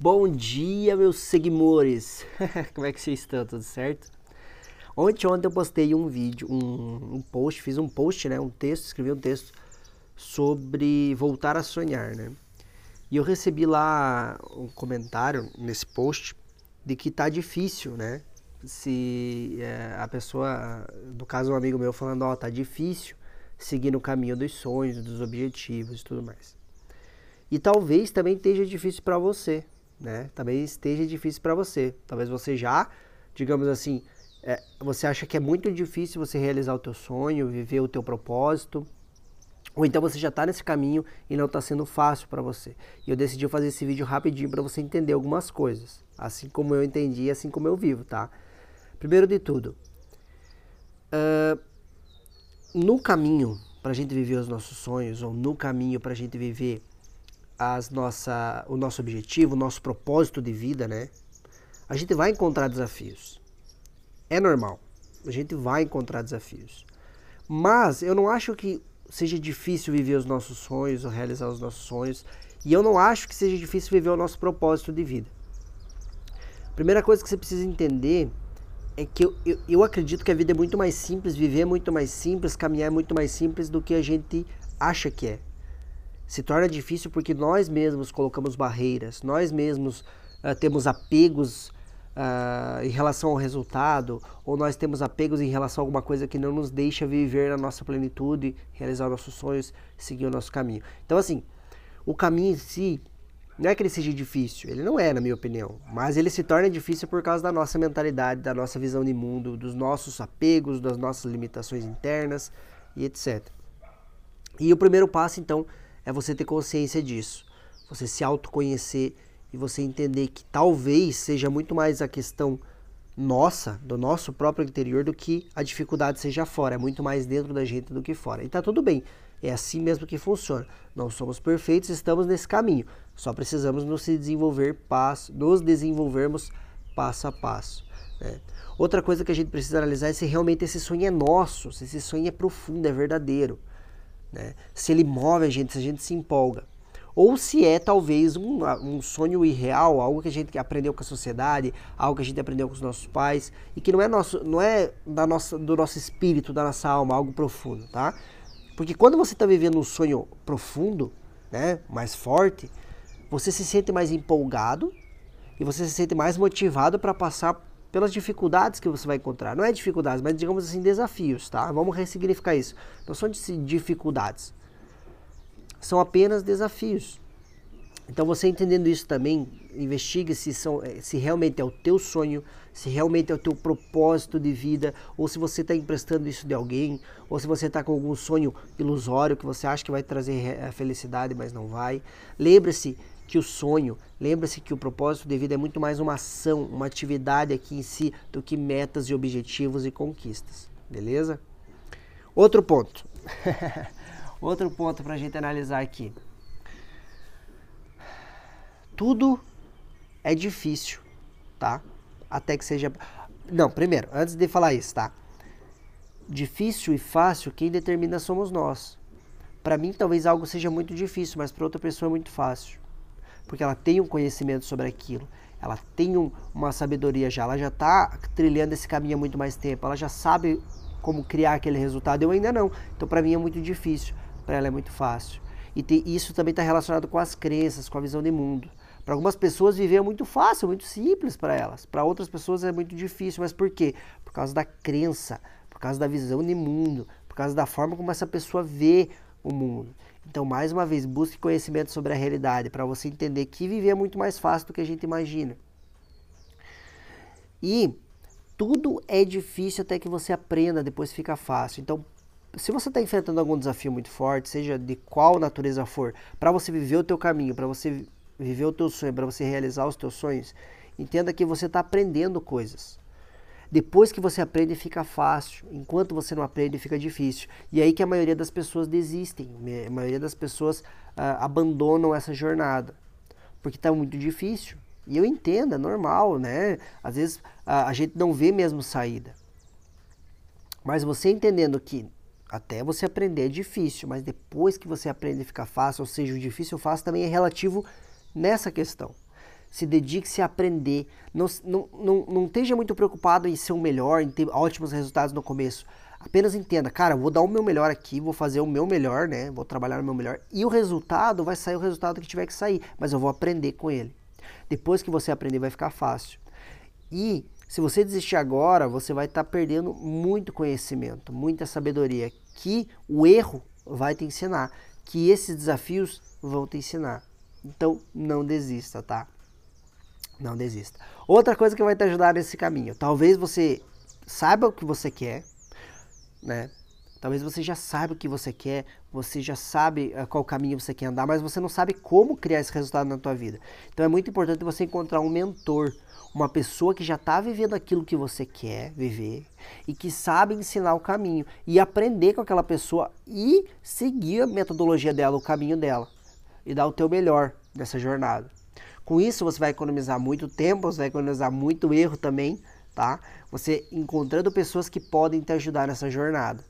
Bom dia, meus seguidores! Como é que vocês estão? Tudo certo? Ontem, ontem eu postei um vídeo, um, um, post, fiz um post, né? Um texto, escrevi um texto sobre voltar a sonhar, né? E eu recebi lá um comentário nesse post de que tá difícil, né? Se é, a pessoa, no caso um amigo meu falando, ó, oh, tá difícil seguir no caminho dos sonhos, dos objetivos e tudo mais. E talvez também esteja difícil para você, né? Talvez esteja difícil para você. Talvez você já, digamos assim, é, você acha que é muito difícil você realizar o teu sonho, viver o teu propósito, ou então você já está nesse caminho e não está sendo fácil para você. E eu decidi fazer esse vídeo rapidinho para você entender algumas coisas, assim como eu entendi, assim como eu vivo, tá? Primeiro de tudo, uh, no caminho para a gente viver os nossos sonhos, ou no caminho para a gente viver as nossa, o nosso objetivo, o nosso propósito de vida, né? A gente vai encontrar desafios. É normal. A gente vai encontrar desafios. Mas eu não acho que seja difícil viver os nossos sonhos ou realizar os nossos sonhos. E eu não acho que seja difícil viver o nosso propósito de vida. Primeira coisa que você precisa entender é que eu, eu, eu acredito que a vida é muito mais simples, viver é muito mais simples, caminhar é muito mais simples do que a gente acha que é se torna difícil porque nós mesmos colocamos barreiras, nós mesmos uh, temos apegos uh, em relação ao resultado, ou nós temos apegos em relação a alguma coisa que não nos deixa viver na nossa plenitude, realizar nossos sonhos, seguir o nosso caminho. Então, assim, o caminho em si, não é que ele seja difícil, ele não é, na minha opinião, mas ele se torna difícil por causa da nossa mentalidade, da nossa visão de mundo, dos nossos apegos, das nossas limitações internas e etc. E o primeiro passo, então, é você ter consciência disso. Você se autoconhecer e você entender que talvez seja muito mais a questão nossa, do nosso próprio interior, do que a dificuldade seja fora. É muito mais dentro da gente do que fora. E tá tudo bem. É assim mesmo que funciona. Não somos perfeitos, estamos nesse caminho. Só precisamos nos desenvolver passo, nos desenvolvermos passo a passo. Né? Outra coisa que a gente precisa analisar é se realmente esse sonho é nosso, se esse sonho é profundo, é verdadeiro né? se ele move a gente, se a gente se empolga. Ou se é talvez um, um sonho irreal, algo que a gente aprendeu com a sociedade, algo que a gente aprendeu com os nossos pais e que não é nosso, não é da nossa, do nosso espírito, da nossa alma, algo profundo, tá? Porque quando você está vivendo um sonho profundo, né, mais forte, você se sente mais empolgado e você se sente mais motivado para passar pelas dificuldades que você vai encontrar. Não é dificuldades, mas digamos assim, desafios, tá? Vamos ressignificar isso. Não são dificuldades. São apenas desafios. Então você entendendo isso também, investigue se, são, eh, se realmente é o teu sonho, se realmente é o teu propósito de vida, ou se você está emprestando isso de alguém, ou se você está com algum sonho ilusório que você acha que vai trazer a felicidade, mas não vai. Lembre-se que o sonho, lembre-se que o propósito de vida é muito mais uma ação, uma atividade aqui em si, do que metas e objetivos e conquistas. Beleza? Outro ponto. Outro ponto para a gente analisar aqui. Tudo é difícil, tá? Até que seja. Não, primeiro, antes de falar isso, tá? Difícil e fácil, quem determina somos nós. Para mim, talvez algo seja muito difícil, mas para outra pessoa é muito fácil porque ela tem um conhecimento sobre aquilo, ela tem um, uma sabedoria já, ela já está trilhando esse caminho há muito mais tempo, ela já sabe como criar aquele resultado, eu ainda não. Então para mim é muito difícil, para ela é muito fácil. E te, isso também está relacionado com as crenças, com a visão de mundo. Para algumas pessoas viver é muito fácil, muito simples para elas. Para outras pessoas é muito difícil, mas por quê? Por causa da crença, por causa da visão de mundo, por causa da forma como essa pessoa vê o mundo. Então, mais uma vez, busque conhecimento sobre a realidade para você entender que viver é muito mais fácil do que a gente imagina. E tudo é difícil até que você aprenda, depois fica fácil. Então, se você está enfrentando algum desafio muito forte, seja de qual natureza for, para você viver o teu caminho, para você viver o teu sonho, para você realizar os teus sonhos, entenda que você está aprendendo coisas. Depois que você aprende, fica fácil. Enquanto você não aprende, fica difícil. E aí que a maioria das pessoas desistem. A maioria das pessoas ah, abandonam essa jornada. Porque está muito difícil. E eu entendo, é normal, né? Às vezes a, a gente não vê mesmo saída. Mas você entendendo que até você aprender é difícil, mas depois que você aprende fica fácil, ou seja, o difícil fácil também é relativo nessa questão. Se dedique-se a aprender. Não, não, não, não esteja muito preocupado em ser o melhor, em ter ótimos resultados no começo. Apenas entenda, cara, vou dar o meu melhor aqui, vou fazer o meu melhor, né? Vou trabalhar o meu melhor. E o resultado vai sair o resultado que tiver que sair, mas eu vou aprender com ele. Depois que você aprender, vai ficar fácil. E se você desistir agora, você vai estar tá perdendo muito conhecimento, muita sabedoria, que o erro vai te ensinar, que esses desafios vão te ensinar. Então, não desista, tá? Não desista. Outra coisa que vai te ajudar nesse caminho, talvez você saiba o que você quer, né? Talvez você já saiba o que você quer, você já sabe uh, qual caminho você quer andar, mas você não sabe como criar esse resultado na tua vida. Então é muito importante você encontrar um mentor, uma pessoa que já está vivendo aquilo que você quer viver e que sabe ensinar o caminho e aprender com aquela pessoa e seguir a metodologia dela, o caminho dela e dar o teu melhor nessa jornada. Com isso você vai economizar muito tempo, você vai economizar muito erro também, tá? Você encontrando pessoas que podem te ajudar nessa jornada.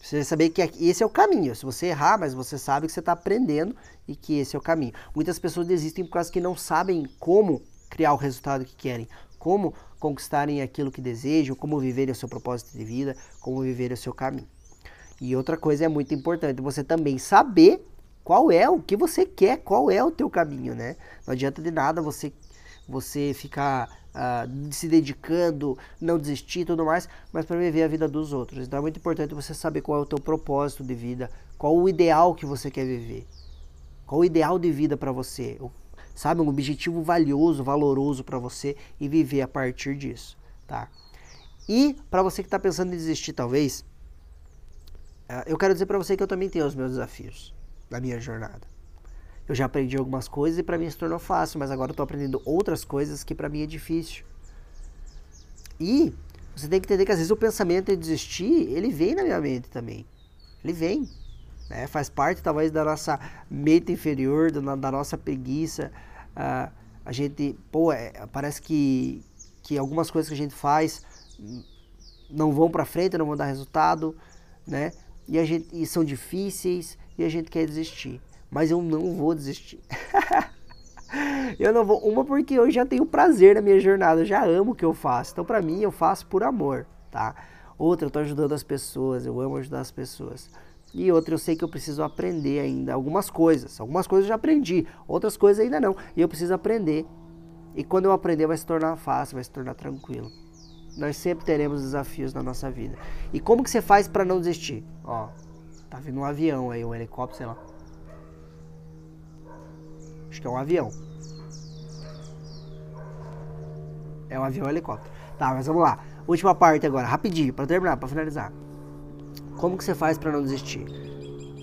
Você vai saber que esse é o caminho. Se você errar, mas você sabe que você está aprendendo e que esse é o caminho. Muitas pessoas desistem por causa que não sabem como criar o resultado que querem, como conquistarem aquilo que desejam, como viverem o seu propósito de vida, como viverem o seu caminho. E outra coisa é muito importante, você também saber qual é o que você quer, qual é o teu caminho, né? Não adianta de nada você você ficar uh, se dedicando, não desistir tudo mais, mas para viver a vida dos outros. Então é muito importante você saber qual é o teu propósito de vida, qual o ideal que você quer viver, qual o ideal de vida para você, sabe, um objetivo valioso, valoroso para você e viver a partir disso, tá? E para você que está pensando em desistir, talvez, uh, eu quero dizer para você que eu também tenho os meus desafios na minha jornada. Eu já aprendi algumas coisas e para mim se tornou fácil, mas agora eu estou aprendendo outras coisas que para mim é difícil. E você tem que entender que às vezes o pensamento de desistir, ele vem na minha mente também. Ele vem. Né? Faz parte talvez da nossa mente inferior, da, da nossa preguiça. Uh, a gente, pô, é, parece que, que algumas coisas que a gente faz não vão para frente, não vão dar resultado, né? E, a gente, e são difíceis e a gente quer desistir mas eu não vou desistir. eu não vou, uma porque eu já tenho prazer na minha jornada, eu já amo o que eu faço. Então para mim eu faço por amor, tá? Outra, eu tô ajudando as pessoas, eu amo ajudar as pessoas. E outra, eu sei que eu preciso aprender ainda algumas coisas. Algumas coisas eu já aprendi, outras coisas ainda não. E eu preciso aprender. E quando eu aprender vai se tornar fácil, vai se tornar tranquilo. Nós sempre teremos desafios na nossa vida. E como que você faz para não desistir? Ó, tá vindo um avião aí, um helicóptero, sei lá. Acho que é um avião. É um avião helicóptero. Tá, mas vamos lá. Última parte agora, rapidinho, para terminar, para finalizar. Como que você faz para não desistir?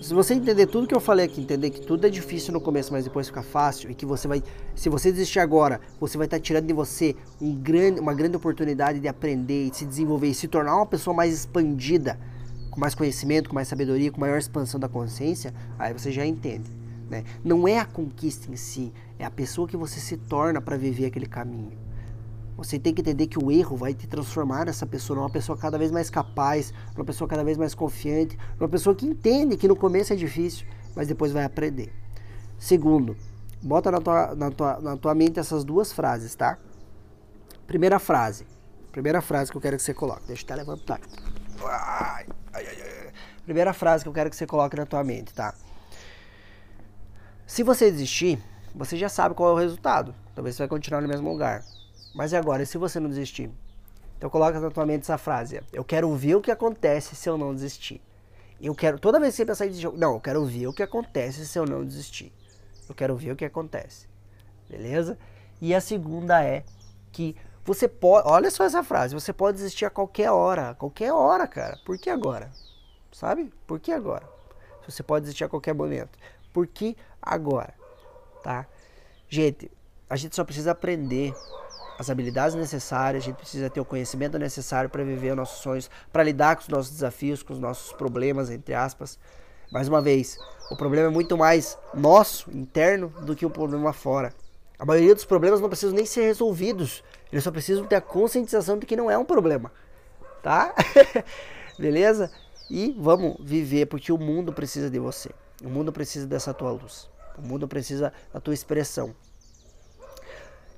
Se você entender tudo que eu falei aqui, entender que tudo é difícil no começo, mas depois fica fácil e que você vai, se você desistir agora, você vai estar tá tirando de você um grande, uma grande oportunidade de aprender de se desenvolver e se tornar uma pessoa mais expandida, com mais conhecimento, com mais sabedoria, com maior expansão da consciência, aí você já entende. Né? Não é a conquista em si, é a pessoa que você se torna para viver aquele caminho. Você tem que entender que o erro vai te transformar nessa pessoa, numa pessoa cada vez mais capaz, numa pessoa cada vez mais confiante, numa pessoa que entende que no começo é difícil, mas depois vai aprender. Segundo, bota na tua, na tua, na tua mente essas duas frases, tá? Primeira frase. Primeira frase que eu quero que você coloque. Deixa eu até levantar. Ai, ai, ai, Primeira frase que eu quero que você coloque na tua mente, tá? Se você desistir, você já sabe qual é o resultado. Talvez você vai continuar no mesmo lugar. Mas e agora, e se você não desistir? Então coloca na tua mente essa frase. Eu quero ver o que acontece se eu não desistir. Eu quero, toda vez que você pensar em desistir, não, eu quero ver o que acontece se eu não desistir. Eu quero ver o que acontece. Beleza? E a segunda é que você pode, olha só essa frase, você pode desistir a qualquer hora, qualquer hora, cara. Por que agora? Sabe? Por que agora? Você pode desistir a qualquer momento. Por que agora? Tá? Gente, a gente só precisa aprender as habilidades necessárias, a gente precisa ter o conhecimento necessário para viver os nossos sonhos, para lidar com os nossos desafios, com os nossos problemas, entre aspas. Mais uma vez, o problema é muito mais nosso, interno, do que o problema fora. A maioria dos problemas não precisam nem ser resolvidos. Eles só precisam ter a conscientização de que não é um problema. Tá? Beleza? E vamos viver, porque o mundo precisa de você. O mundo precisa dessa tua luz. O mundo precisa da tua expressão.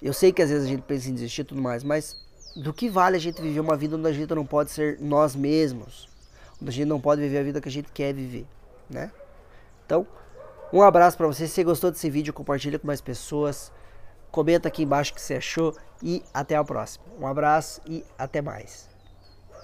Eu sei que às vezes a gente pensa em desistir e tudo mais, mas do que vale a gente viver uma vida onde a gente não pode ser nós mesmos? Onde a gente não pode viver a vida que a gente quer viver, né? Então, um abraço para você. Se você gostou desse vídeo, compartilha com mais pessoas. Comenta aqui embaixo o que você achou e até a próxima. Um abraço e até mais.